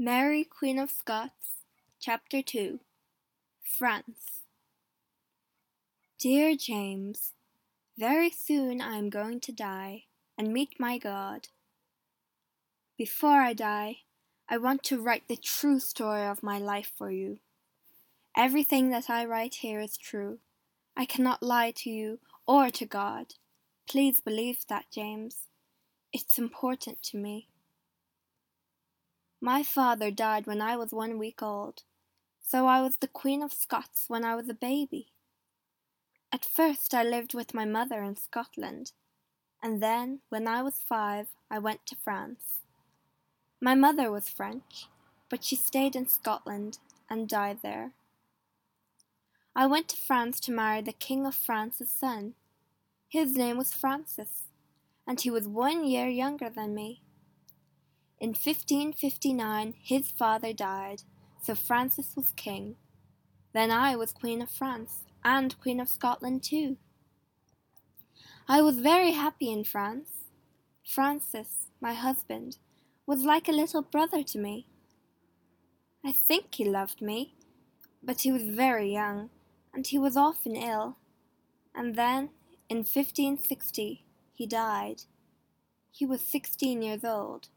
Mary, Queen of Scots, Chapter 2 France Dear James, Very soon I am going to die and meet my God. Before I die, I want to write the true story of my life for you. Everything that I write here is true. I cannot lie to you or to God. Please believe that, James. It's important to me. My father died when I was one week old, so I was the Queen of Scots when I was a baby. At first I lived with my mother in Scotland, and then, when I was five, I went to France. My mother was French, but she stayed in Scotland and died there. I went to France to marry the King of France's son. His name was Francis, and he was one year younger than me. In 1559 his father died, so Francis was king. Then I was Queen of France, and Queen of Scotland too. I was very happy in France. Francis, my husband, was like a little brother to me. I think he loved me, but he was very young, and he was often ill. And then, in 1560, he died. He was sixteen years old.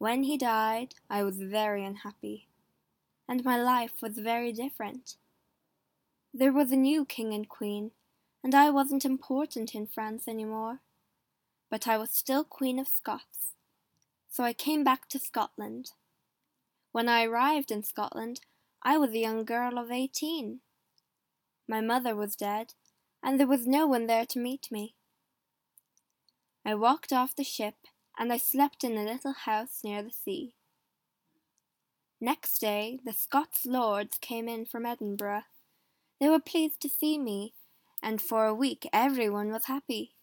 When he died, I was very unhappy, and my life was very different. There was a new king and queen, and I wasn't important in France any more. But I was still Queen of Scots, so I came back to Scotland. When I arrived in Scotland, I was a young girl of eighteen. My mother was dead, and there was no one there to meet me. I walked off the ship and I slept in a little house near the sea. Next day the Scots lords came in from Edinburgh. They were pleased to see me, and for a week everyone was happy.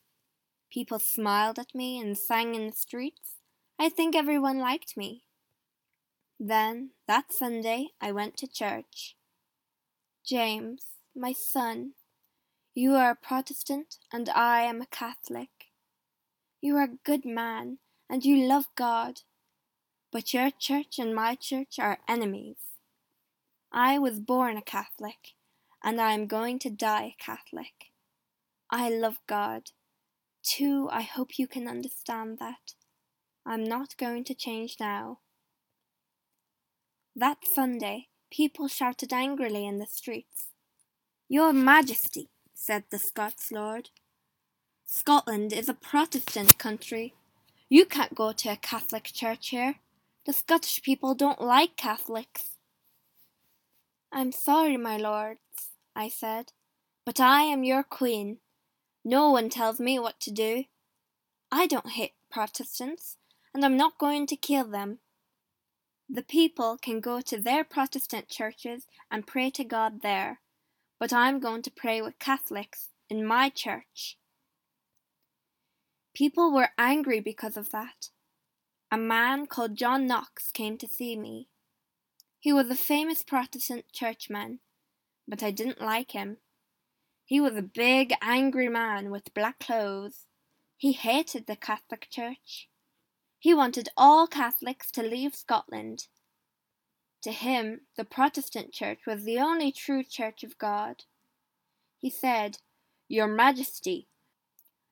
People smiled at me and sang in the streets. I think everyone liked me. Then, that Sunday, I went to church. James, my son, you are a Protestant and I am a Catholic. You are a good man and you love God. But your church and my church are enemies. I was born a Catholic, and I am going to die a Catholic. I love God. Too, I hope you can understand that. I'm not going to change now. That Sunday, people shouted angrily in the streets. Your Majesty, said the Scots Lord, Scotland is a Protestant country you can't go to a Catholic church here. The Scottish people don't like Catholics. I'm sorry, my lords, I said, but I am your queen. No one tells me what to do. I don't hate Protestants, and I'm not going to kill them. The people can go to their Protestant churches and pray to God there, but I'm going to pray with Catholics in my church. People were angry because of that. A man called John Knox came to see me. He was a famous Protestant churchman, but I didn't like him. He was a big, angry man with black clothes. He hated the Catholic Church. He wanted all Catholics to leave Scotland. To him, the Protestant Church was the only true Church of God. He said, Your Majesty,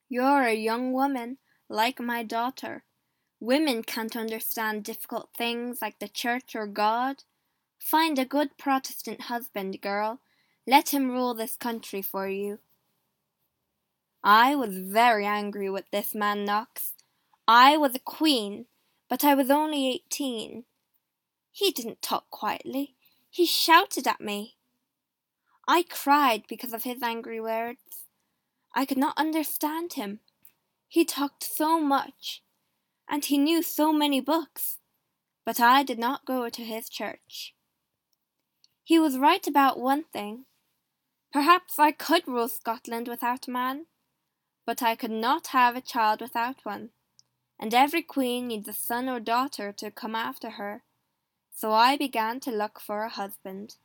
you're a young woman, like my daughter. Women can't understand difficult things like the church or God. Find a good Protestant husband, girl. Let him rule this country for you. I was very angry with this man Knox. I was a queen, but I was only eighteen. He didn't talk quietly. He shouted at me. I cried because of his angry words. I could not understand him. He talked so much, and he knew so many books, but I did not go to his church. He was right about one thing. Perhaps I could rule Scotland without a man, but I could not have a child without one, and every queen needs a son or daughter to come after her, so I began to look for a husband.